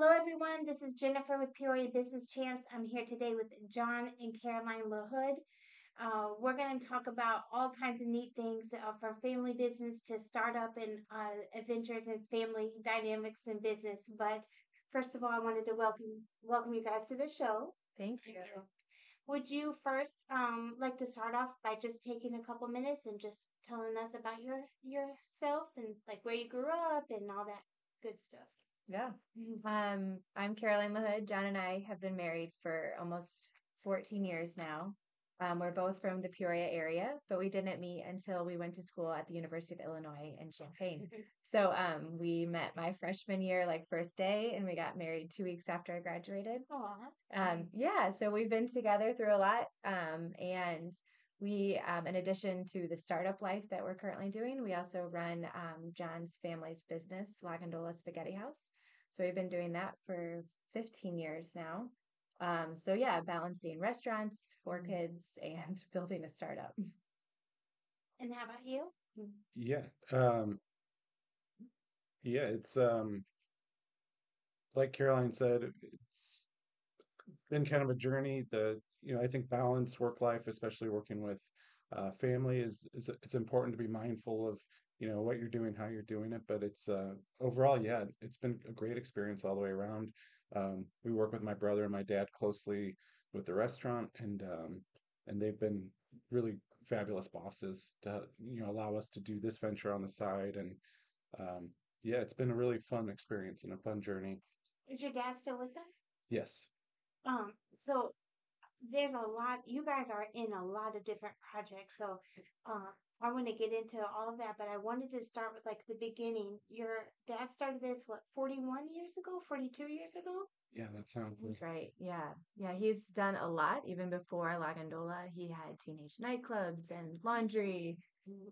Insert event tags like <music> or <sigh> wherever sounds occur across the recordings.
Hello, everyone. This is Jennifer with Peoria Business Champs. I'm here today with John and Caroline LaHood. Uh, we're going to talk about all kinds of neat things uh, from family business to startup and uh, adventures and family dynamics in business. But first of all, I wanted to welcome welcome you guys to the show. Thank you. Would you first um, like to start off by just taking a couple minutes and just telling us about your yourselves and like where you grew up and all that good stuff? Yeah. Um, I'm Caroline LaHood. John and I have been married for almost 14 years now. Um, we're both from the Peoria area, but we didn't meet until we went to school at the University of Illinois in Champaign. so um, we met my freshman year, like first day, and we got married two weeks after I graduated. Um, yeah, so we've been together through a lot. Um, and we, um, in addition to the startup life that we're currently doing, we also run um, John's family's business, La Gondola Spaghetti House. So we've been doing that for 15 years now. Um, so yeah, balancing restaurants, four mm-hmm. kids, and <laughs> building a startup. And how about you? Yeah. Um, yeah, it's um like Caroline said, it's been kind of a journey. The you know, I think balance work life, especially working with uh, family, is is it's important to be mindful of you know what you're doing, how you're doing it. But it's uh, overall, yeah, it's been a great experience all the way around. Um, we work with my brother and my dad closely with the restaurant, and um, and they've been really fabulous bosses to you know allow us to do this venture on the side. And um, yeah, it's been a really fun experience and a fun journey. Is your dad still with us? Yes. Um. So there's a lot. You guys are in a lot of different projects. So, uh, I want to get into all of that, but I wanted to start with like the beginning. Your dad started this what 41 years ago, 42 years ago? Yeah, that sounds That's right. Yeah. Yeah, he's done a lot even before La Gondola. He had teenage nightclubs and laundry,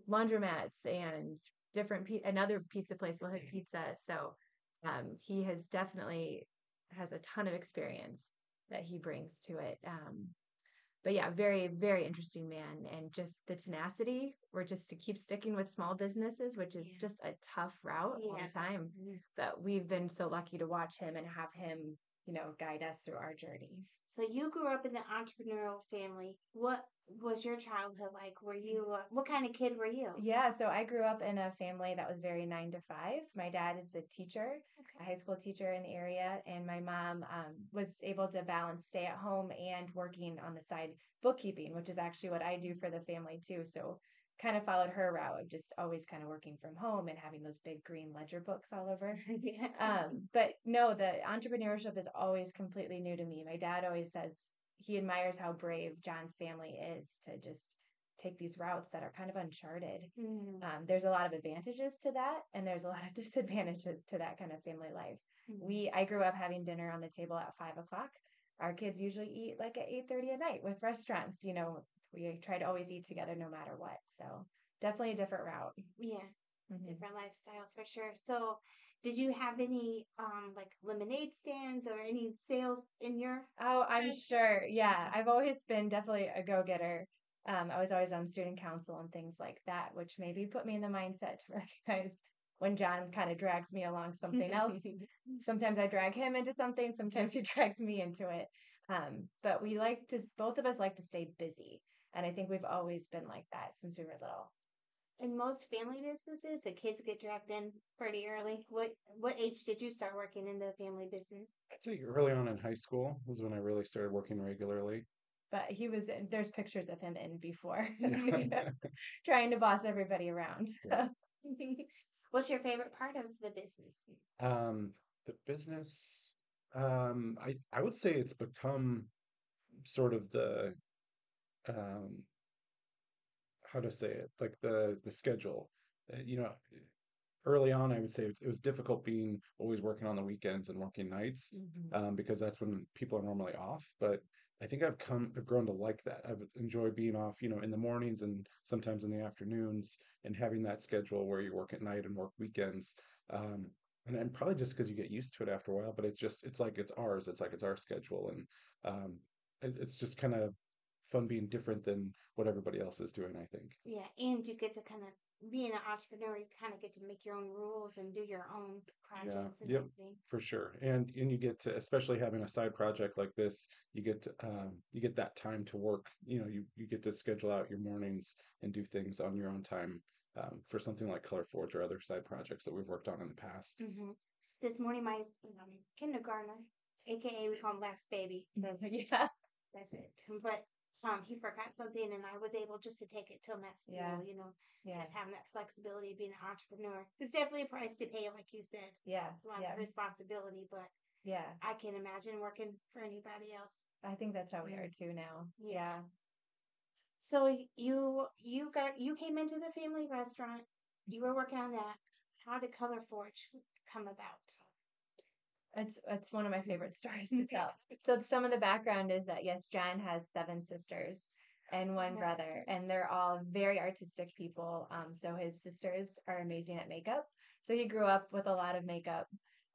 laundromats and different pe- another pizza place, La Hood Pizza. So, um, he has definitely has a ton of experience that he brings to it. Um, but yeah, very, very interesting man. And just the tenacity or just to keep sticking with small businesses, which is yeah. just a tough route yeah. all the time. Mm-hmm. But we've been so lucky to watch him and have him you know, guide us through our journey. So you grew up in the entrepreneurial family. What was your childhood like? Were you uh, what kind of kid were you? Yeah, so I grew up in a family that was very 9 to 5. My dad is a teacher, okay. a high school teacher in the area, and my mom um, was able to balance stay at home and working on the side bookkeeping, which is actually what I do for the family too. So kind of followed her route of just always kind of working from home and having those big green ledger books all over. <laughs> um, but no, the entrepreneurship is always completely new to me. My dad always says he admires how brave John's family is to just take these routes that are kind of uncharted. Mm. Um, there's a lot of advantages to that, and there's a lot of <laughs> disadvantages to that kind of family life. Mm. We I grew up having dinner on the table at five o'clock. Our kids usually eat like at eight thirty at night with restaurants. You know, we try to always eat together no matter what. So definitely a different route. Yeah. Mm-hmm. Different lifestyle for sure. So did you have any um like lemonade stands or any sales in your Oh, I'm sure. Yeah. I've always been definitely a go-getter. Um, I was always on student council and things like that, which maybe put me in the mindset to <laughs> recognize when John kind of drags me along something else. <laughs> sometimes I drag him into something, sometimes he <laughs> drags me into it. Um, but we like to both of us like to stay busy. And I think we've always been like that since we were little. In most family businesses, the kids get dragged in pretty early. What what age did you start working in the family business? I'd say early on in high school was when I really started working regularly. But he was there's pictures of him in before, <laughs> <laughs> trying to boss everybody around. <laughs> Yeah. What's your favorite part of the business? Um, the business, um, I I would say it's become sort of the um, how to say it, like the the schedule. Uh, you know, early on, I would say it was difficult being always working on the weekends and working nights mm-hmm. um, because that's when people are normally off. But I think I've come, I've grown to like that. I've enjoyed being off, you know, in the mornings and sometimes in the afternoons, and having that schedule where you work at night and work weekends. Um, and, and probably just because you get used to it after a while, but it's just, it's like it's ours. It's like it's our schedule, and um, it, it's just kind of fun being different than what everybody else is doing, I think. Yeah, and you get to kind of being an entrepreneur, you kind of get to make your own rules and do your own projects and yep. everything. for sure and and you get to especially having a side project like this you get to, um, you get that time to work you know you you get to schedule out your mornings and do things on your own time um, for something like color forge or other side projects that we've worked on in the past hmm This morning, my um, kindergartner, aka we call him last baby, <laughs> yeah. that's it. But um, he forgot something, and I was able just to take it to at school. Yeah. You know, Yeah. just having that flexibility of being an entrepreneur. It's definitely a price to pay, like you said. Yeah. It's a lot Yeah. of responsibility, but Yeah. I can't imagine working for anybody else. I think that's how we Mm. are too now. Yeah. So you you got you came into the family restaurant. You were working on that. How did Color Forge come about? It's it's one of my favorite stories to tell. So some of the background is that yes, John has seven sisters and one Yeah. brother, and they're all very artistic people. Um, so his sisters are amazing at makeup. So he grew up with a lot of makeup,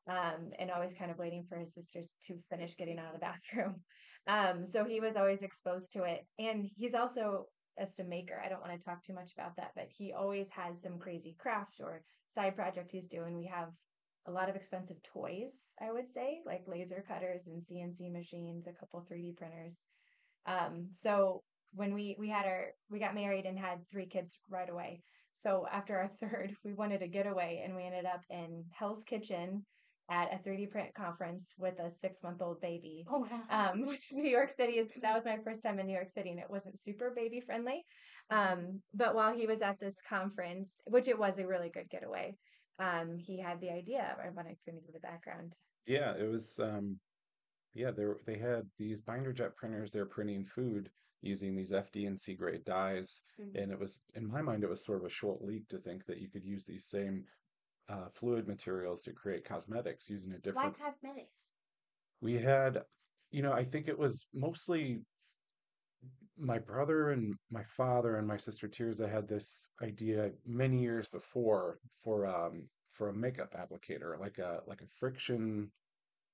um, and always kind of waiting for his sisters to finish getting out of the bathroom. <laughs> Um, so he was always exposed to it, and he's also just a maker. I don't want to talk too much about that, but he always has some crazy craft or side project he's doing. We have a lot of expensive toys, I would say, like laser cutters and CNC machines, a couple 3D printers. Um, so when we we had our we got married and had three kids right away. So after our <laughs> third, we wanted a getaway and we ended up in Hell's Kitchen at a 3D print conference with a six month old baby. Oh wow. Um, <laughs> which New York City is that was my first time in New York City and it wasn't super baby friendly. Um, but while he was at this conference, which it was a really good getaway, um, he had the idea. I want to of give the background. yeah it was um yeah they they had these binder jet printers they're printing food using these FD&C grade dyes Mhm. and it was in my mind it was sort of a short leap to think that you could use these same uh, fluid materials to create cosmetics using a different. Why cosmetics? we had you know i think it was mostly my brother and my father and my sister Tirza had this idea many years before for um for a makeup applicator like a like a friction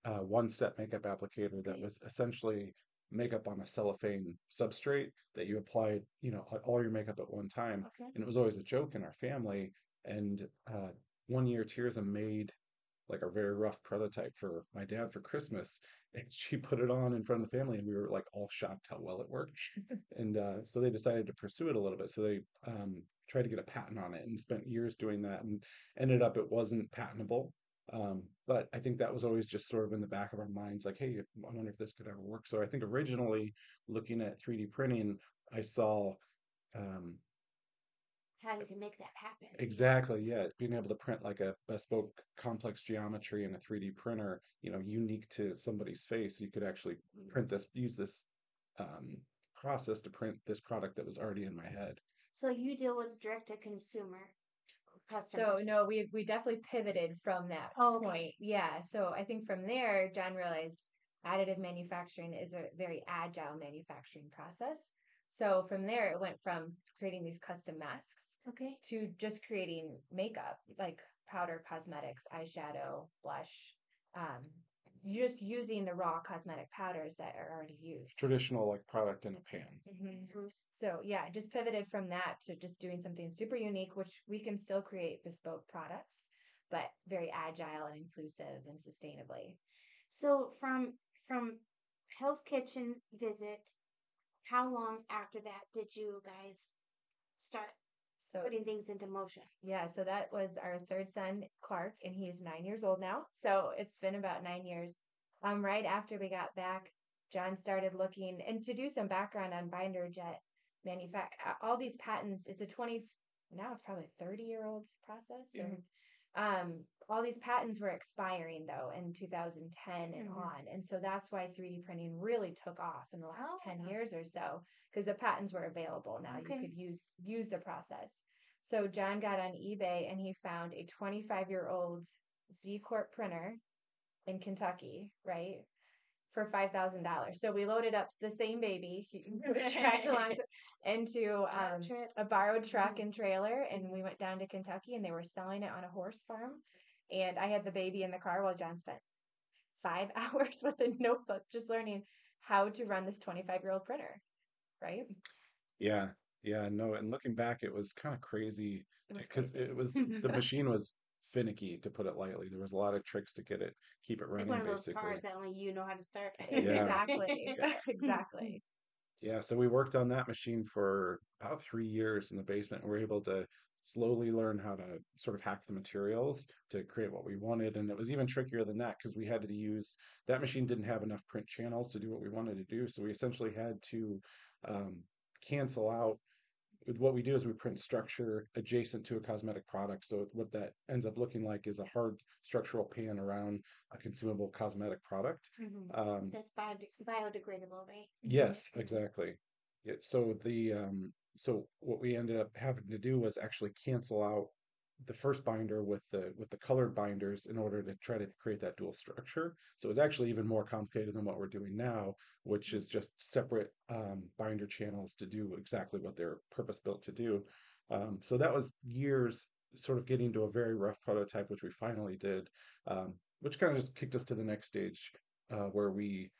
uh, one step makeup applicator that was essentially makeup on a cellophane substrate that you applied you know all your makeup at one time Okay. and it was always a joke in our family and uh, one year Tirza made like a very rough prototype for my dad for Christmas. And she put it on in front of the family, and we were like all shocked how well it worked. <laughs> and uh, so they decided to pursue it a little bit. So they um, tried to get a patent on it and spent years doing that, and ended up it wasn't patentable. Um, but I think that was always just sort of in the back of our minds, like, hey, I wonder if this could ever work. So I think originally looking at 3D printing, I saw um, How you can make that happen? Exactly, yeah. Being able to print like a bespoke complex geometry in a 3D printer, you know, unique to somebody's face, you could actually print this, use this um, process to print this product that was already in my head. So you deal with direct to consumer customers. So no, we we definitely pivoted from that Oh, okay. point. Yeah. So I think from there, John realized additive manufacturing is a very agile manufacturing process. So from there, it went from creating these custom masks Okay. to just creating makeup, like powder, cosmetics, eyeshadow, blush. Um, just using the raw cosmetic powders that are already used. Traditional like product in a pan. Mhm. Mhm. So yeah, just pivoted from that to just doing something super unique, which we can still create bespoke products, but very agile and inclusive and sustainably. So from from Hell's Kitchen visit, how long after that did you guys start So putting things into motion? yeah, so that was our third son, Clark, and he's nine years old now. So it's been about nine years. Um, right after we got back, John started looking and to do some background on binder jet manufacture all these patents. It's a twenty now it's probably thirty year old process. Yeah. And um all these patents were expiring though in 2010 and Mhm. on. And so that's why 3D printing really took off in the last Oh, 10 yeah. years or so because the patents were available now. Okay. You could use use the process. So John got on eBay and he found a 25 year old Z Corp printer in Kentucky, right? For five thousand dollars. So we loaded up the same baby. <laughs> He was dragged <laughs> along to, into um, a borrowed truck Mhm. and trailer, and we went down to Kentucky, and they were selling it on a horse farm. And I had the baby in the car while John spent five <laughs> hours with a notebook just learning how to run this 25 year old printer, right? Yeah. Yeah, no, and looking back, it was kind of crazy It was because crazy. it was the machine was finicky, to put it lightly. There was a lot of tricks to get it, keep it Like one running, of those basically. cars that only you know how to start. <laughs> Yeah. Exactly. <laughs> <laughs> Exactly. Yeah, so we worked on that machine for about three years in the basement. We were able to slowly learn how to sort of hack the materials to create what we wanted. And it was even trickier than that because we had to use that machine didn't have enough print channels to do what we wanted to do. So we essentially had to um, cancel out what we do is we print structure adjacent to a cosmetic product. So what that ends up looking like is a hard structural pan around a consumable cosmetic product. Mhm. Um, That's biode- biodegradable, right? Yes, exactly. Yeah, so the um so what we ended up having to do was actually cancel out the first binder with the with the colored binders in order to try to create that dual structure. So it was actually even more complicated than what we're doing now, which is just separate um, binder channels to do exactly what they're purpose built to do. Um, so that was years sort of getting to a very rough prototype, which we finally did, um, which kind of just kicked us to the next stage uh, where we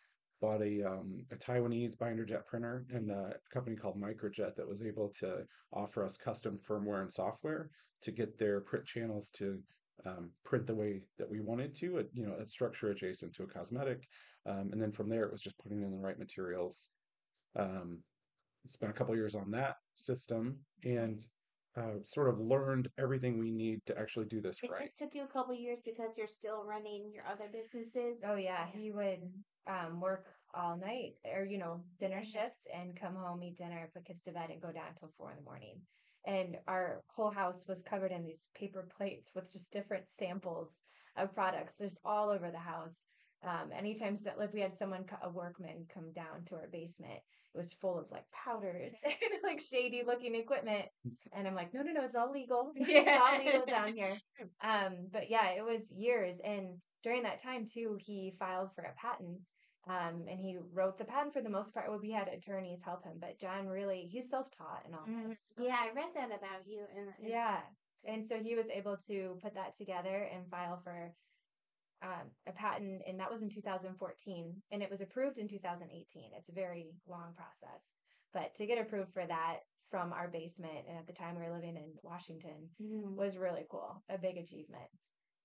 bought a um, a Taiwanese binder jet printer and a company called Microjet that was able to offer us custom firmware and software to get their print channels to um, print the way that we wanted to, a, you know, a structure adjacent to a cosmetic. Um, and then from there, it was just putting in the right materials. Um, spent a couple years on that system and uh, sort of learned everything we need to actually do this It right. just took you a couple years because you're still running your other businesses. Oh yeah, he would um, work all night or you know dinner shift and come home, eat dinner, put kids to bed, and go down till four in the morning. And our whole house was covered in these paper plates with just different samples of products, just all over the house. Um, anytime that if we had someone, a workman, come down to our basement, it was full of like powders <laughs> and like shady looking equipment. And I'm like, no, no, no, it's all legal. <laughs> <laughs> it's all legal down here. Um, but yeah, it was years. And during that time too, he filed for a patent. Um, and he wrote the patent for the most part. Well, we had attorneys help him, but John really he's self taught and all Mm, this. Yeah, I read that about you. And Yeah. And so he was able to put that together and file for um, a patent, and that was in 2014, and it was approved in 2018. It's a very long process, but to get approved for that from our basement, and at the time we were living in Washington, Mhm. was really cool, a big achievement.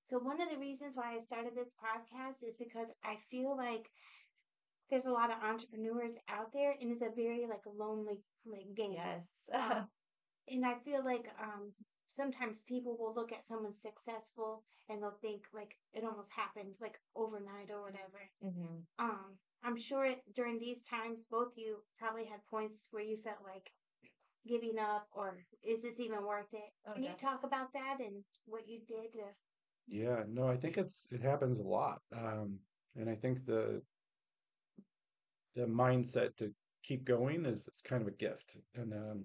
So one of the reasons why I started this podcast is because I feel like there's a lot of entrepreneurs out there, and it's a very like lonely like game. Yes. <laughs> Um, and I feel like um sometimes people will look at someone successful and they'll think like it almost happened like overnight or whatever. hmm Um, I'm sure during these times, both you probably had points where you felt like giving up, or is this even worth it? Oh, Can you talk about that and what you did to? Yeah, no, I think it's it happens a lot. Um, and I think the the mindset to keep going is, is kind of a gift. And um,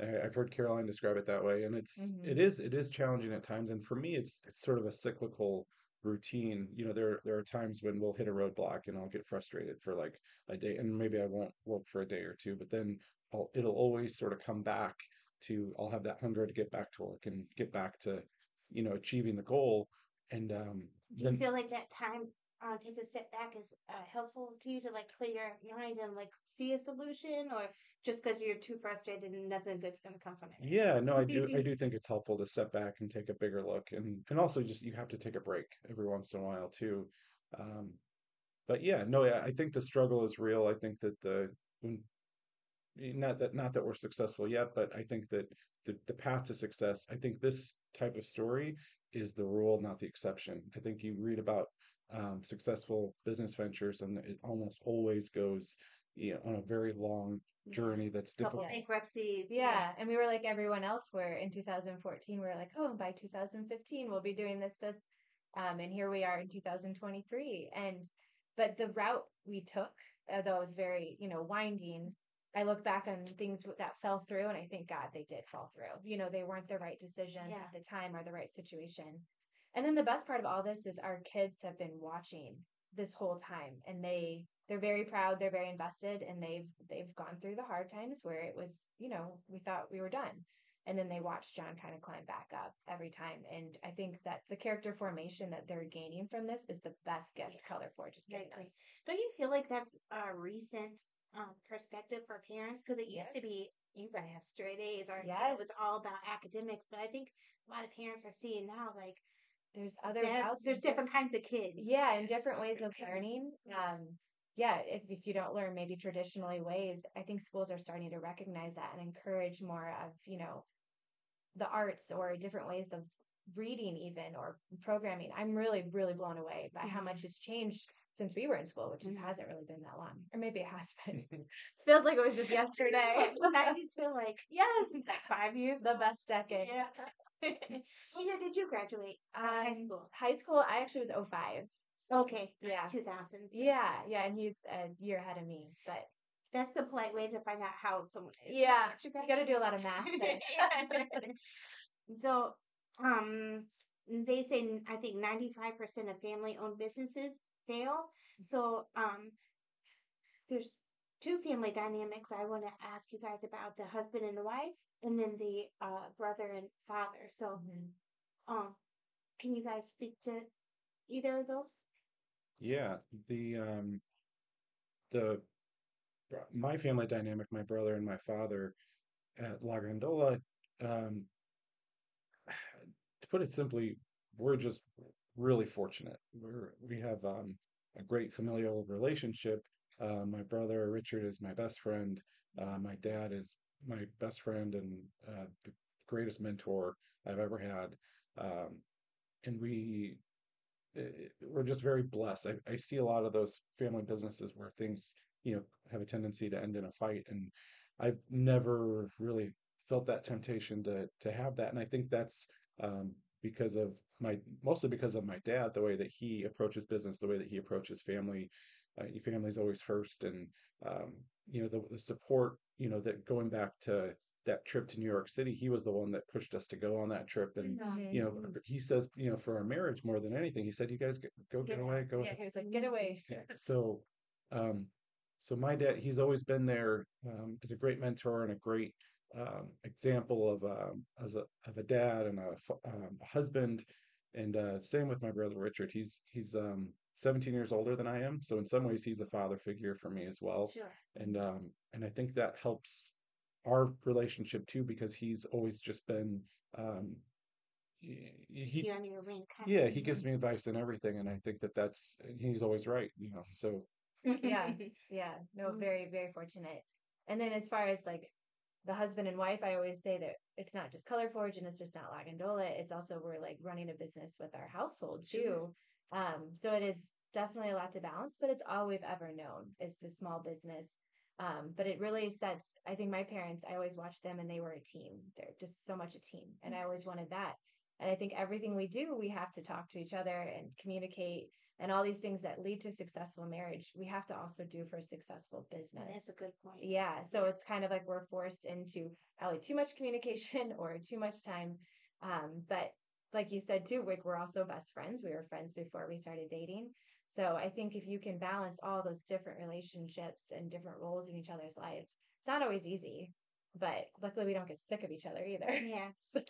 I, I've heard Caroline describe it that way. And it's hmm it is it is challenging at times. And for me, it's it's sort of a cyclical routine. You know, there there are times when we'll hit a roadblock and I'll get frustrated for like a day, and maybe I won't work for a day or two, but then I'll, it'll always sort of come back to I'll have that hunger to get back to work and get back to, you know, achieving the goal. And um, Do you then feel like that time, uh, take a step back is uh, helpful to you to like clear your mind and like see a solution, or just because you're too frustrated and nothing good's gonna come from it? Yeah, no, I do I <laughs> do think it's helpful to step back and take a bigger look and and also just you have to take a break every once in a while too. Um, but yeah, no, I I think the struggle is real. I think that the not that not that we're successful yet, but I think that the the path to success, I think this type of story is the rule, not the exception. I think you read about um, successful business ventures, and it almost always goes, you know, on a very long journey that's Couple difficult. Bankruptcies. Yeah, and we were like everyone else. Where in 2014 we were like, oh, by 2015 we'll be doing this, this, um, and here we are in 2023. And but the route we took, although it was very you know winding, I look back on things that fell through, and I thank God they did fall through. You know, they weren't the right decision Yeah. at the time or the right situation. And then the best part of all this is our kids have been watching this whole time, and they they're very proud, they're very invested, and they've they've gone through the hard times where it was, you know, we thought we were done. And then they watched John kind of climb back up every time. And I think that the character formation that they're gaining from this is the best gift Yeah. Color Forge is giving Exactly. us. Don't you feel like that's a recent um, perspective for parents? Because it used to be you gotta have straight A's or yes. it was all about academics. But I think a lot of parents are seeing now like there's other routes. There's different kinds of kids. Yeah, and different ways of learning. Um, yeah, if, if you don't learn maybe traditionally ways, I think schools are starting to recognize that and encourage more of, you know, the arts or different ways of reading even or programming. I'm really, really blown away by mm-hmm. how much has changed since we were in school, which just mm-hmm. hasn't really been that long. Or maybe it has <laughs> been. <laughs> Feels like it was just <laughs> yesterday. I just feel like yes, five years. The best decade. Yeah. <laughs> what year did you graduate um, high school? High school, I actually was 05. Okay. Yeah. 2000. Yeah. Yeah. And he's a year ahead of me, but. That's the polite way to find out how someone is. Yeah. You, got to do a lot of math. <laughs> so, um, they say I think 95% of family owned businesses fail. So, um, there's two family dynamics I want to ask you guys about the husband and the wife, and then the uh, brother and father. So, mm-hmm. um, can you guys speak to either of those? Yeah, the um, the my family dynamic, my brother and my father at La Gondola, um, to put it simply, we're just really fortunate. We're we have um, a great familial relationship. Uh, my brother Richard is my best friend. Uh, my dad is my best friend and uh, the greatest mentor I've ever had. Um, and we we're just very blessed. I, I see a lot of those family businesses where things, you know, have a tendency to end in a fight, and I've never really felt that temptation to to have that. And I think that's um, because of my mostly because of my dad, the way that he approaches business, the way that he approaches family. Uh, family's always first, and um, you know the, the support. You know that going back to that trip to New York City, he was the one that pushed us to go on that trip. And, mm-hmm. you know, he says, you know, for our marriage more than anything, he said, you guys get, go get, get away, go. Yeah, he was like, get away. so, um, so my dad, he's always been there um, as a great mentor and a great um, example of um, as a of a dad and a, um, a husband. And uh, same with my brother Richard. He's he's um, 17 years older than I am, so in some ways he's a father figure for me as well. Sure. And um, and I think that helps our relationship too because he's always just been um he, on your ring yeah he gives me advice and everything and i think that that's he's always right you know so. Yeah <laughs> yeah. No mm. very very fortunate. And then as far as like the husband and wife i always say that it's not just color forge and it's just not La Gondola it's also we're like running a business with our household too um so it is definitely a lot to balance but it's all we've ever known is the small business um, but it really sets, I think my parents, I always watched them and they were a team. They're just so much a team. And I always wanted that. And I think everything we do, we have to talk to each other and communicate and all these things that lead to a successful marriage, we have to also do for a successful business. That's a good point. Yeah. So yeah. it's kind of like we're forced into probably too much communication <laughs> or too much time. Um, but like you said too, we're also best friends. We were friends before we started dating. So I think if you can balance all those different relationships and different roles in each other's lives, it's not always easy, but luckily we don't get sick of each other either. Yeah. <laughs> So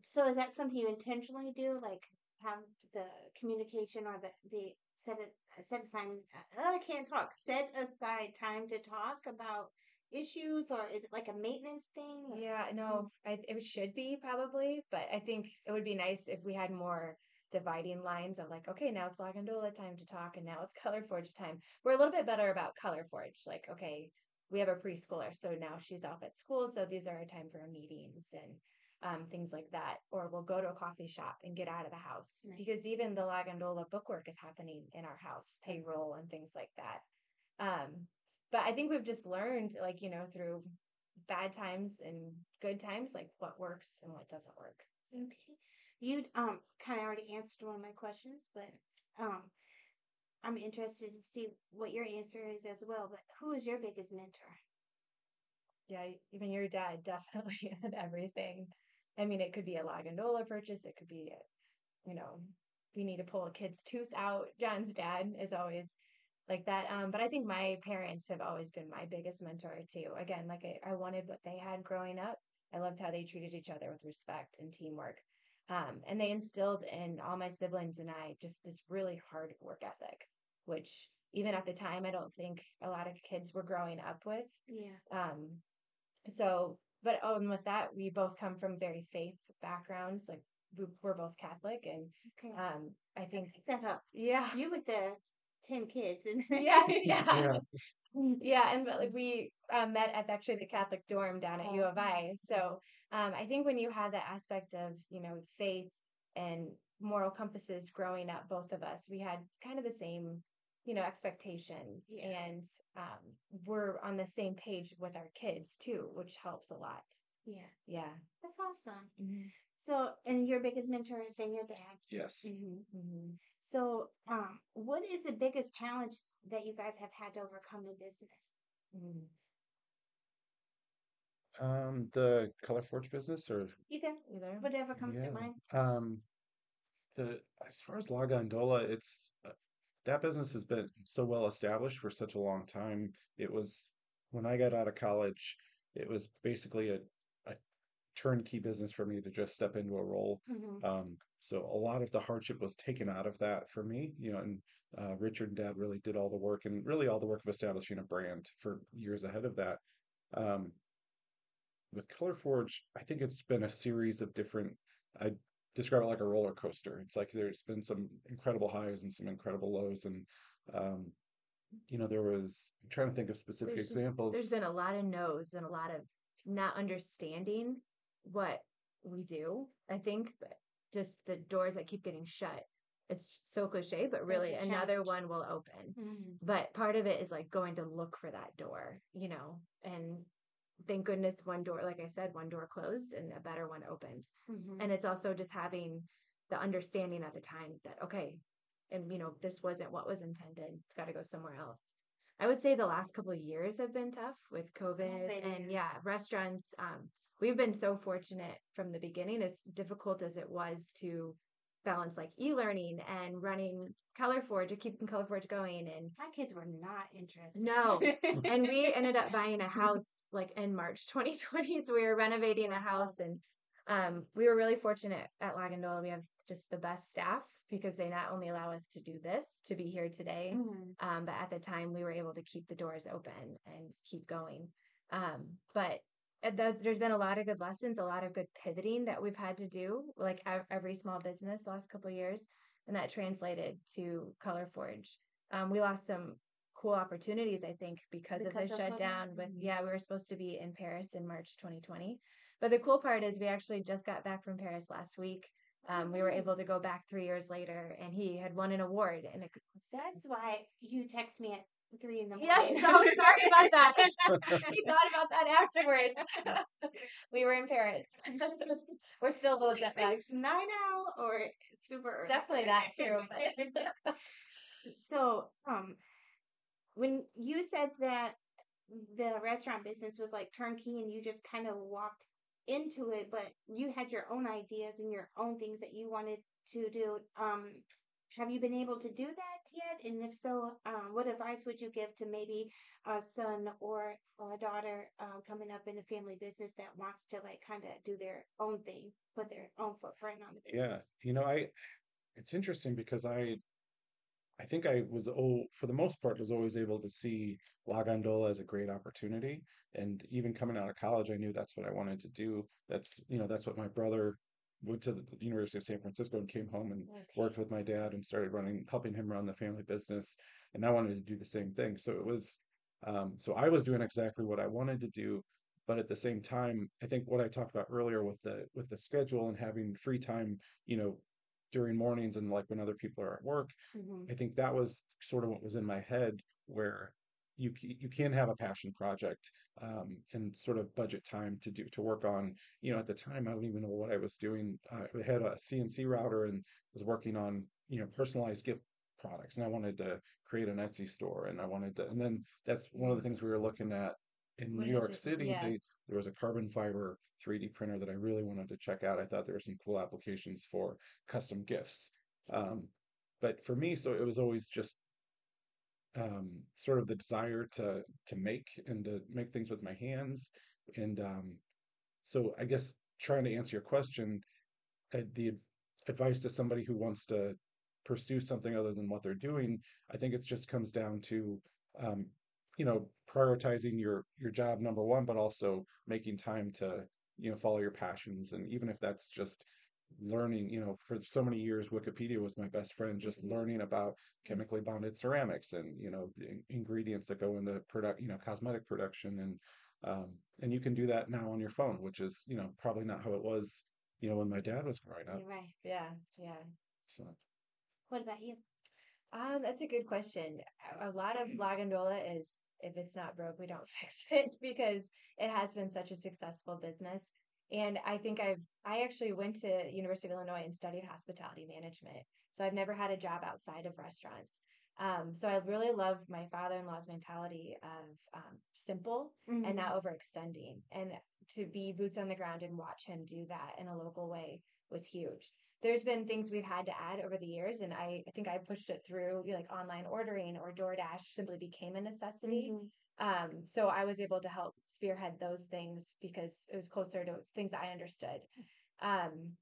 So is that something you intentionally do like have the communication or the the set it set aside uh, I can't talk set aside time to talk about issues or is it like a maintenance thing? Yeah, no, I, it should be probably, but I think it would be nice if we had more dividing lines of like, okay, now it's La Gondola time to talk, and now it's <laughs> Color Forge time. We're a little bit better about Color Forge. Like, okay, we have a preschooler, so now she's off at school, so these are our time for meetings and um, things like that. Or we'll go to a coffee shop and get out of the house nice. because even the La Gondola bookwork is happening in our house, payroll and things like that. Um, but I think we've just learned, like you know, through bad times and good times, like what works and what doesn't work. So. Okay you um kind of already answered one of my questions, but um I'm interested to see what your answer is as well. But who is your biggest mentor? Yeah, even your dad <laughs> definitely and everything. I mean, it could be a La Gondola purchase. It could be, a, you know, we need to pull a kid's tooth out. John's dad is always like that. Um, but I think my parents have always been my biggest mentor too. Again, like I, I wanted what they had growing up. I loved how they treated each other with respect and teamwork. Um, and they instilled in all my siblings and I just this really hard work ethic, which even at the time I don't think a lot of kids were growing up with. Yeah. Um, so, but um, with that, we both come from very faith backgrounds. Like we, we're both Catholic, and Okay. um, I think that up. yeah, You with the ten kids and yes, <laughs> <laughs> yeah. Yeah. Yeah, and but, like we uh, met at actually the Catholic dorm down at U of I. So um, I think when you have that aspect of you know faith and moral compasses growing up, both of us, we had kind of the same you know expectations, Yeah. and um, we're on the same page with our kids too, which helps a lot. Yeah. Yeah. That's awesome. So and your biggest mentor is then your dad. Yes. Mm-hmm. hmm So um what is the biggest challenge that you guys have had to overcome in business? hmm Um, the Color Forge business or Either Either. whatever comes yeah. to mind. Um, the as far as La Gondola, it's uh, that business has been so well established for such a long time. It was when I got out of college, it was basically a a turnkey business for me to just step into a role. Mm-hmm. Um, so a lot of the hardship was taken out of that for me, you know, and uh, Richard and Dad really did all the work and really all the work of establishing a brand for years ahead of that. Um, with Color Forge, I think it's been a series of different. I describe it like a roller coaster. It's like there's been some incredible highs and some incredible lows, and um, you know, there was. I'm trying to think of specific There's just- examples. there's been a lot of no's and a lot of not understanding what we do. I think, but just the doors that keep getting shut. It's so cliche, but really another one will open. Mm-hmm. But part of it is like going to look for that door, you know, and thank goodness one door, like I said, one door closed and a better one opened. Mm-hmm. And it's also just having the understanding at the time that, okay, and you know, this wasn't what was intended. It's got to go somewhere else. I would say the last couple of years have been tough with COVID, and yeah. yeah, restaurants. Um, we've been so fortunate from the beginning, as difficult as it was to balance like e-learning and running Color Forge, to keeping Color Forge going, and My kids were not interested. No. <laughs> and we ended up buying a house like in March <laughs> 2020. So we were renovating a house and um, we were really fortunate at La Gondola. We have just the best staff because they not only allow us to do this, to be here today, Mhm. um, but at the time we were able to keep the doors open and keep going. Um, but there's been a lot of good lessons, a lot of good pivoting that we've had to do, like every small business last couple of years, and that translated to Color Forge. Um, we lost some cool opportunities, I think, because, of the of COVID? shutdown. With Mhm. yeah, we were supposed to be in Paris in March 2020, but the cool part is we actually just got back from Paris last week. Um, we were able to go back three years later, and he had won an award, and it, That's why you text me at three in the morning. Yes, so sorry about that. <laughs> we thought about that afterwards. we were in Paris. <laughs> we're still a little jet lagged. It's nine out or super early. Definitely that <laughs> too. so, um, when you said that the restaurant business was like turnkey and you just kind of walked into it, but you had your own ideas and your own things that you wanted to do, um, have you been able to do that yet? And if so, um, what advice would you give to maybe a son or a daughter uh, coming up in a family business that wants to like kind of do their own thing, put their own footprint on the business? Yeah, you know, I it's interesting because I I think I was oh for the most part was always able to see La Gondola as a great opportunity. And even coming out of college, I knew that's what I wanted to do. That's you know, that's what my brother went to the University of San Francisco and came home and Okay. worked with my dad and started running helping him run the family business. And I wanted to do the same thing. So it was um so I was doing exactly what I wanted to do. But at the same time, I think what I talked about earlier with the with the schedule and having free time, you know, during mornings and like when other people are at work, Mhm. I think that was sort of what was in my head where you you can have a passion project um, and sort of budget time to do to work on. You know, at the time I don't even know what I was doing. I had a CNC router and was working on you know personalized gift products, and I wanted to create an Etsy store, and I wanted to. And then that's one of the things we were looking at in New York it? City. Yeah. They, there was a carbon fiber 3D printer that I really wanted to check out. I thought there were some cool applications for custom gifts. Um, but for me, so it was always just um, sort of the desire to to make and to make things with my hands. And um, so I guess trying to answer your question, uh, the advice to somebody who wants to pursue something other than what they're doing, I think it just comes down to um, you know, prioritizing your your job number one, but also making time to, you know, follow your passions. And even if that's just learning, you know, for so many years, Wikipedia was my best friend, just learning about chemically bonded ceramics and, you know, the ingredients that go into product, you know, cosmetic production. And, um, and you can do that now on your phone, which is, you know, probably not how it was, you know, when my dad was growing up. Right. Yeah, yeah. So, What about you? Um, that's a good question. A a lot of La Gondola is if it's not broke, we don't <laughs> fix it because it has been such a successful business. And I think I've I actually went to University of Illinois and studied hospitality management. So I've never had a job outside of restaurants. Um, so I really love my father-in-law's mentality of um, simple and Mhm. not overextending. And to be boots on the ground and watch him do that in a local way was huge. There's been things we've had to add over the years, and I, I think I pushed it through, you know, like online ordering or DoorDash simply became a necessity. Mhm. Um, so I was able to help spearhead those things because it was closer to things I understood. Um,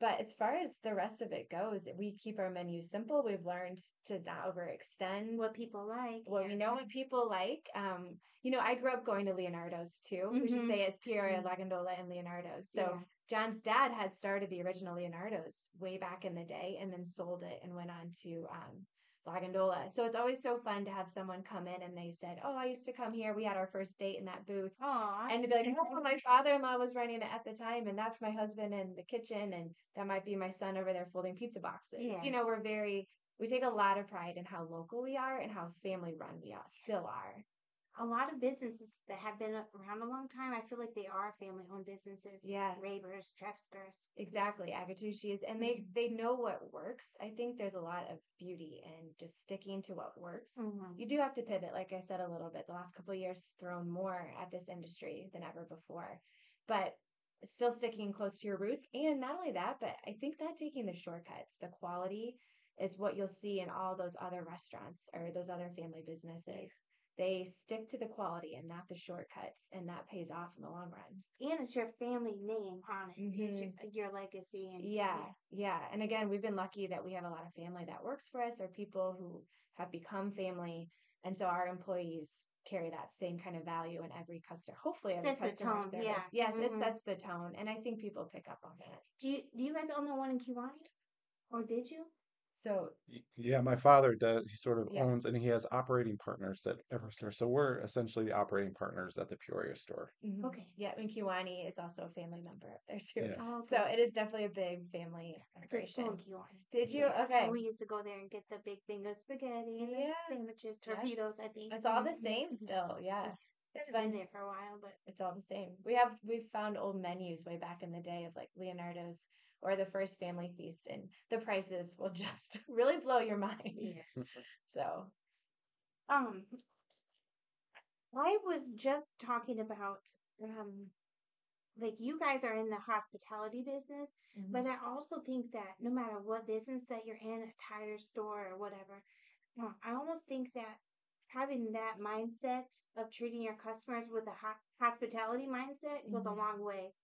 but as far as the rest of it goes, we keep our menu simple. We've learned to not overextend What people like. what yeah. we know what people like. Um, you know, I grew up going to Leonardo's too. We should Mhm. say it's Peoria, Mhm. La Gondola, and Leonardo's. So Yeah. John's dad had started the original Leonardo's way back in the day and then sold it and went on to um, La Gondola. So it's always so fun to have someone come in and they said, Oh, I used to come here. We had our first date in that booth. Aw. And to be like, oh, my <laughs> father in law was running it at the time, and that's my husband in the kitchen, and that might be my son over there folding pizza boxes. Yeah. You know, we're very, we take a lot of pride in how local we are and how family run we are, still are. A lot of businesses that have been around a long time, I feel like they are family owned businesses. Yeah. Rabers, Trefzgers. Exactly, Agatuccis, and they they know what works. I think there's a lot of beauty in just sticking to what works. Mhm. You do have to pivot, like I said a little bit. The last couple of years thrown more at this industry than ever before, but still sticking close to your roots. And not only that, but I think not taking the shortcuts. The quality is what you'll see in all those other restaurants or those other family businesses. They stick to the quality and not the shortcuts, and that pays off in the long run. And it's your family name on it. It's your, your legacy. And Yeah, yeah. And again, we've been lucky that we have a lot of family that works for us or people who have become family. And so our employees carry that same kind of value in every customer, hopefully every Sets the customer tone, service. yeah. Yes, it Mhm. sets the tone. And I think people pick up on that. Do you do you guys own the one in Kewanee? Or did you? So Yeah, my father does. He sort of Yeah. owns and he has operating partners at every store. So we're essentially the operating partners at the Peoria store. mhm. Okay. Yeah, and Kewanee is also a family member up there too. Yeah. Oh, So it is definitely a big family I just school operation. Did you? Yeah. Okay. We used to go there and get the big thing of spaghetti and Yeah. the sandwiches, Yeah. torpedoes, I think. It's all the Mhm. same Mhm. still. Yeah. It's It's been there for a while, but It's all the same. We have we've found old menus way back in the day of like Leonardo's or the first family feast and the prices will <laughs> just really blow your mind. Yeah. <laughs> So um I was just talking about um like you guys are in the hospitality business, Mm-hmm. but I also think that no matter what business that you're in, a tire store or whatever, uh, I almost think that having that mindset of treating your customers with a ho- hospitality mindset goes a Mhm. long way.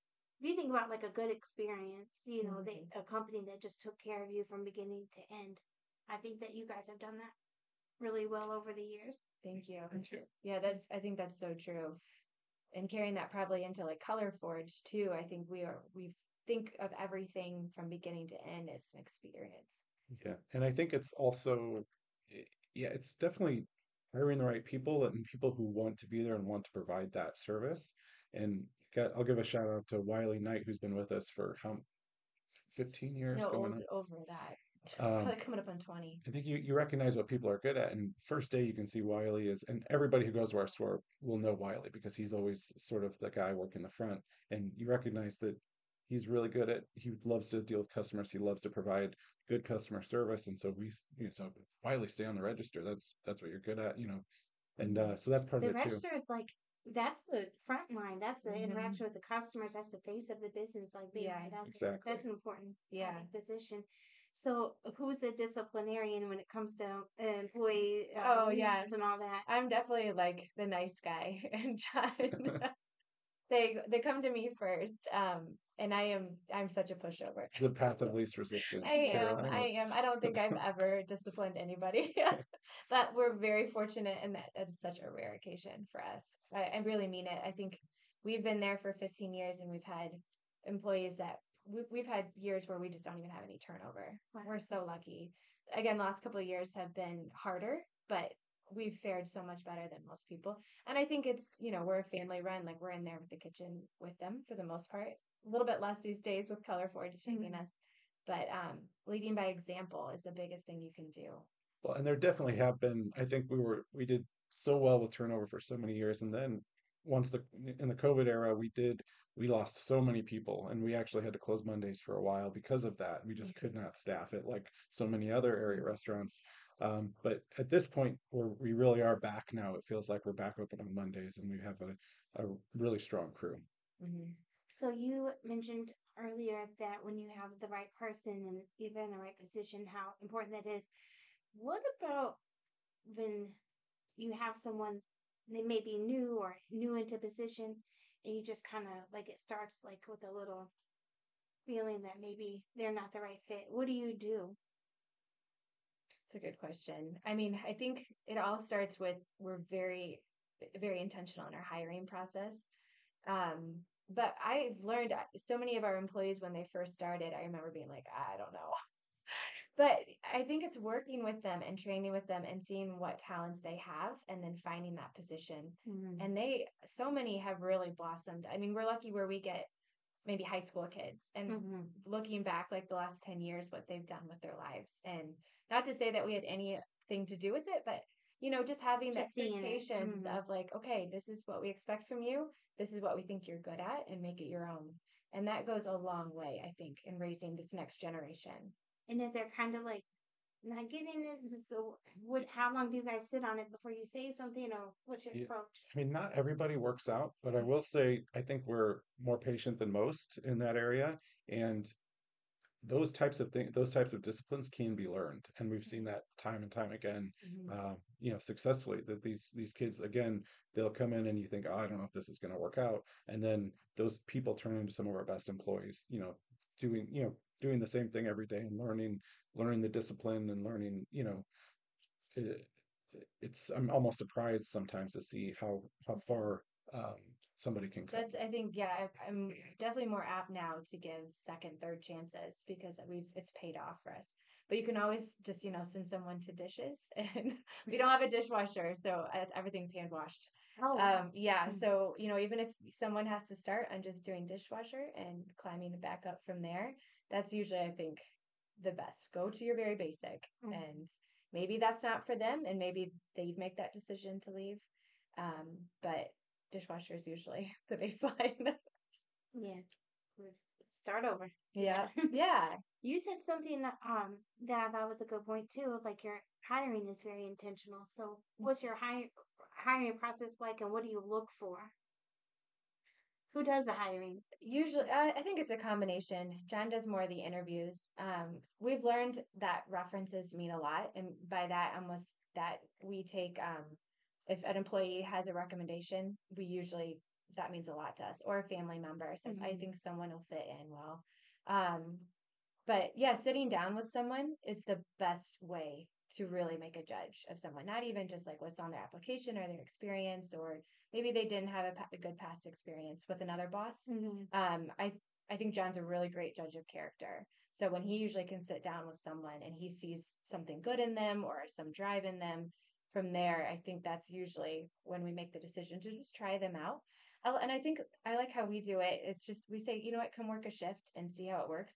If you think about like a good experience, you know, they Mm-hmm. a company that just took care of you from beginning to end. I think that you guys have done that really well over the years. thank you. Thank you. Yeah, that's I think that's so true. And carrying that probably into like Color Forge too. I think we are we think of everything from beginning to end as an experience. Yeah, and I think it's also, eh, yeah, it's definitely hiring the right people and people who want to be there and want to provide that service. And got, I'll give a shout out to Wiley Knight, who's been with us for how 15 years No, going over, that. Um, Probably coming up on twenty. I think you, you recognize what people are good at, and first day you can see Wiley is, and everybody who goes to our store will know Wiley because he's always sort of the guy working the front, and you recognize that he's really good at. He loves to deal with customers. He loves to provide good customer service, and so we, you know, so Wiley, stay on the register. That's that's what you're good at, you know, and uh, so that's part The of it too. register is like that's the front line. That's the Mhm. interaction with the customers. That's the face of the business. Like being Yeah, right out there. exactly. That's an important Yeah. position. So who's the disciplinarian when it comes to uh, employee uh, Oh, yeah. and all that? I'm definitely like the nice guy <laughs> and John. <laughs> they they come to me first. Um, and I am I'm such a pushover. The path of <laughs> least resistance. I am. I am. I don't think I've <laughs> ever disciplined anybody, <laughs> but we're very fortunate, and that is such a rare occasion for us. I, I really mean it. I think we've been there for 15 years, and we've had employees that we, we've had years where we just don't even have any turnover. We're so lucky. Again, the last couple of years have been harder, but we've fared so much better than most people. And I think it's, you know, we're a family run, like we're in there with the kitchen with them for the most part. A little bit less these days with Color Forge taking Mhm. us. But um leading by example is the biggest thing you can do. Well, and there definitely have been. I think we were we did so well with turnover for so many years, and then once the in the COVID era, we did we lost so many people, and we actually had to close Mondays for a while because of that. We just could not staff it like so many other area restaurants. Um, but at this point, where we really are back now, it feels like we're back open on Mondays, and we have a a really strong crew. Mm-hmm. So you mentioned earlier that when you have the right person and either in the right position, how important that is. What about when you have someone they may be new or new into position and you just kind of like it starts like with a little feeling that maybe they're not the right fit. What do you do? It's a good question. I mean, I think it all starts with we're very, very intentional in our hiring process. Um, but I've learned uh, so many of our employees when they first started, I remember being like, I don't know. <laughs> But I think it's working with them and training with them and seeing what talents they have and then finding that position. And they, so many have really blossomed. I mean, we're lucky where we get maybe high school kids and Mhm. looking back like the last 10 years what they've done with their lives. And not to say that we had anything to do with it but you know just having Just the expectations Mhm. of like okay this is what we expect from you. This is what we think you're good at and make it your own. And that goes a long way i think in raising this next generation. And if they're kind of like not getting it, so what? How long do you guys sit on it before you say something, or what's your Yeah. approach? I mean, not everybody works out, but I mm-hmm. will say I think we're more patient than most in that area. And those types of things, those types of disciplines can be learned. And we've mm-hmm. seen that time and time again, uh, you know, successfully that these these kids, again, they'll come in and you think, oh, I don't know if this is going to work out. And then those people turn into some of our best employees, you know, doing, you know, doing the same thing every day and learning, learning the discipline and learning, you know, it, it's I'm almost surprised sometimes to see how how far um, somebody can. That's I think yeah I, I'm definitely more apt now to give second third chances because we've it's paid off for us. But you can always just you know send someone to dishes <laughs> and we don't have a dishwasher so uh, everything's hand washed. Oh, wow. Um, yeah, Mm. so you know even if someone has to start on just doing dishwasher and climbing back up from there, that's usually I think the best. Go to your very basic Mm. and maybe that's not for them and maybe they'd make that decision to leave. Um, but dishwasher is usually <laughs> the baseline. yeah. Let's start over. yeah. <laughs> Yeah. You said something um that I thought was a good point too. Like your hiring is very intentional. So, what's your hire, hiring process like, and what do you look for? Who does the hiring? Usually, I, I think it's a combination. John does more of the interviews. Um, we've learned that references mean a lot, and by that, almost that we take um, if an employee has a recommendation, we usually that means a lot to us, or a family member says, "I Mhm. think someone will fit in well." Um, but yeah, sitting down with someone is the best way to really make a judge of someone. Not even just like what's on their application or their experience, or maybe they didn't have a, a good past experience with another boss Mm-hmm. um, I I think John's a really great judge of character. So when he usually can sit down with someone and he sees something good in them or some drive in them, from there, I think that's usually when we make the decision to just try them out. And I think I like how we do it. It's just we say, you know what, come work a shift and see how it works.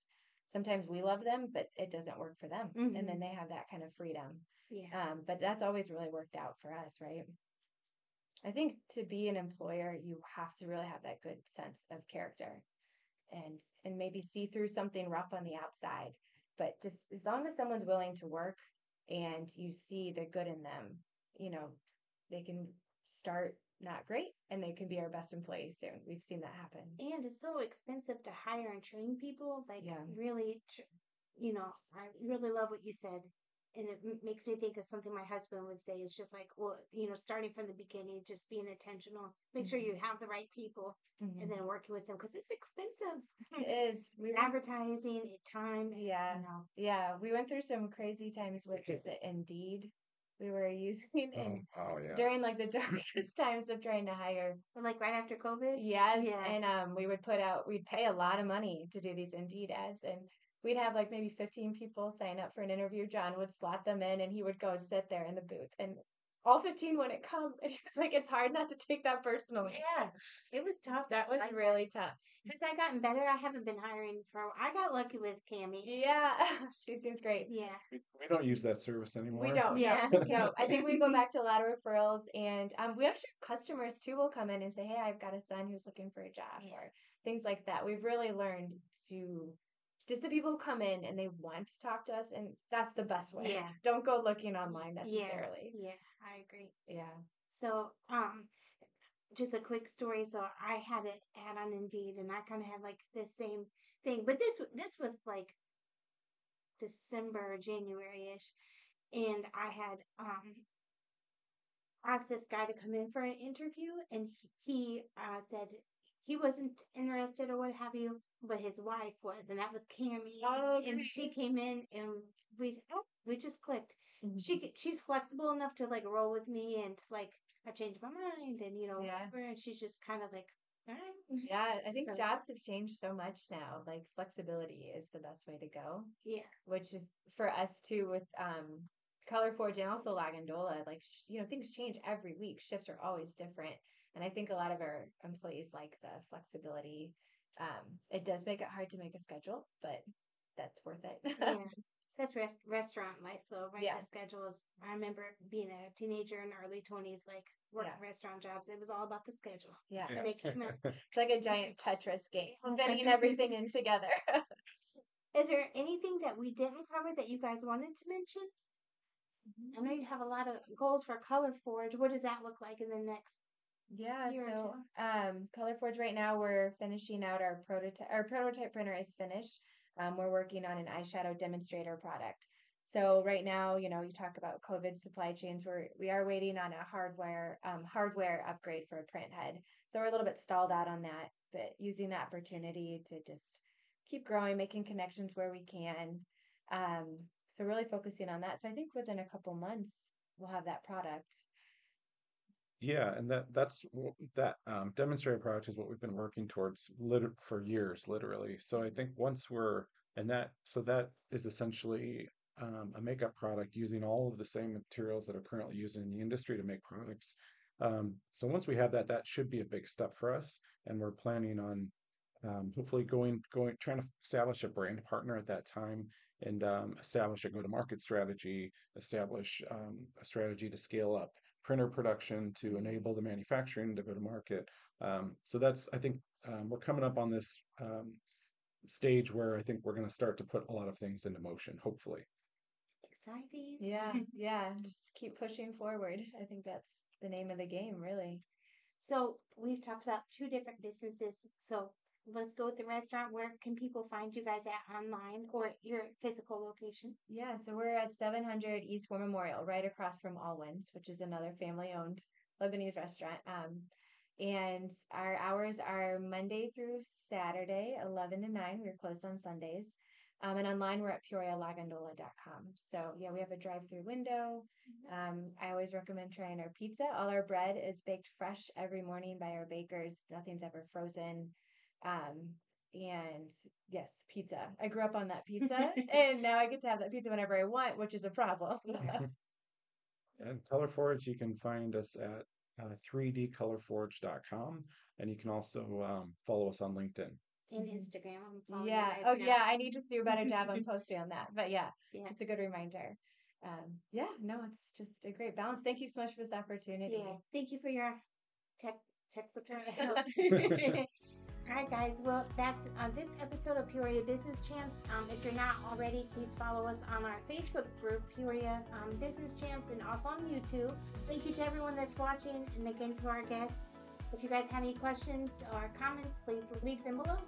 Sometimes we love them, but it doesn't work for them, and then Mhm. they have that kind of freedom. Yeah. Um, but that's always really worked out for us, right? I think to be an employer, you have to really have that good sense of character and and maybe see through something rough on the outside. But just as long as someone's willing to work and you see the good in them, you know, they can start not great and they can be our best employees soon. We've seen that happen. And it's so expensive to hire and train people. Like, Yeah. really, you know, I really love what you said. and it m- makes me think of something my husband would say. It's just like, well, you know, starting from the beginning, just being intentional, make sure you have the right people, Mhm. and then working with them because it's expensive. <laughs> It is. We went, Advertising, time, yeah, you know. yeah. We went through some crazy times with is it Indeed. We were using Oh, in oh yeah. during like the <laughs> <laughs> darkest times of trying to hire. But like right after COVID. Yes, Yeah. and um, we would put out. We'd pay a lot of money to do these Indeed ads, and we'd have like maybe fifteen people sign up for an interview. John would slot them in, and he would go sit there in the booth, and all fifteen wouldn't come. And he was like, "It's hard not to take that personally." Yeah, it was tough. That was really tough. Has I gotten better? I haven't been hiring for. I got lucky with Cami. Yeah, <laughs> she seems great. Yeah. We, we don't use that service anymore. We don't. Yeah. No, <laughs> no. I think we go <laughs> back to a lot of referrals, and um, we actually customers too will come in and say, "Hey, I've got a son who's looking for a job," Yeah. or things like that. We've really learned to just the people who come in and they want to talk to us, and that's the best way. Yeah. Don't go looking online necessarily. Yeah, I agree. Yeah. So, um, just a quick story. So I had an ad on Indeed, and I kind of had like the same thing, but this this was like December, January ish, and I had um asked this guy to come in for an interview, and he, he uh, said he wasn't interested or what have you, but his wife was, and that was Cammy, Oh, and, she came in, and we we just clicked Mm-hmm. she she's flexible enough to like roll with me and like I changed my mind and you know Yeah. whatever and she's just kind of like all right Yeah, I think So- jobs have changed so much now. Like flexibility is the best way to go. yeah which is for us too with um color forge and also La Gondola like sh- you know things change every week shifts are always different and i think a lot of our employees like the flexibility um it does make it hard to make a schedule but that's worth it yeah <laughs> that's rest- restaurant life though right Yeah. the schedules. I remember being a teenager in early twenties like working Yeah. restaurant jobs it was all about the schedule yeah Yeah. they came <laughs> out it's like a giant tetris game <laughs> getting everything in together is there anything that we didn't cover that you guys wanted to mention I know you have a lot of goals for Color Forge. What does that look like in the next? Yeah, so um Color Forge right now we're finishing out our prototype our prototype printer is finished. Um we're working on an eyeshadow demonstrator product. So right now, you know, you talk about COVID supply chains, we're we are waiting on a hardware um hardware upgrade for a print head. So we're a little bit stalled out on that, but using the opportunity to just keep growing, making connections where we can. Um so really focusing on that. So I think within a couple months we'll have that product. Yeah, and that that's that um, demonstrator product is what we've been working towards lit for years, literally. So I think once we're and that so that is essentially um, a makeup product using all of the same materials that are currently used in the industry to make products. Um, so once we have that, that should be a big step for us, and we're planning on um, hopefully going going trying to establish a brand partner at that time and um, establish a go-to-market strategy, establish um, a strategy to scale up printer production to enable the manufacturing to go to market. Um, so that's I think um, we're coming up on this um, stage where I think we're going to start to put a lot of things into motion. Hopefully, Exciting. Yeah, <laughs> yeah. Just keep pushing forward. I think that's the name of the game, really. So we've talked about two different businesses. So let's go with the restaurant. Where can people find you guys at online or your physical location? Yeah, so we're at 700 East War Memorial, right across from Allwins, which is another family-owned Lebanese restaurant. Um, and our hours are Monday through Saturday, 11 to 9. We're closed on Sundays. Um, and online, we're at peorialagondola.com. So, yeah, we have a drive through window. Um, I always recommend trying our pizza. All our bread is baked fresh every morning by our bakers, nothing's ever frozen. Um, and yes, pizza. I grew up on that pizza, <laughs> and now I get to have that pizza whenever I want, which is a problem. <laughs> and <laughs> Color Forge, you can find us at uh, 3dcolorforge.com, and you can also um, follow us on LinkedIn. And. Instagram. I'm following you yeah. guys Oh, now. yeah. I need to do a better job on posting on that. But yeah, Yeah. it's a good reminder. Um, yeah, no, it's just a great balance. Thank you so much for this opportunity. Yeah. Thank you for your tech tech support. All right, guys. Well, that's uh, this episode of Peoria Business Champs. Um, if you're not already, please follow us on our Facebook group, Peoria um, Business Champs, and also on YouTube. Thank you to everyone that's watching, and again to our guests. If you guys have any questions or comments, please leave them below.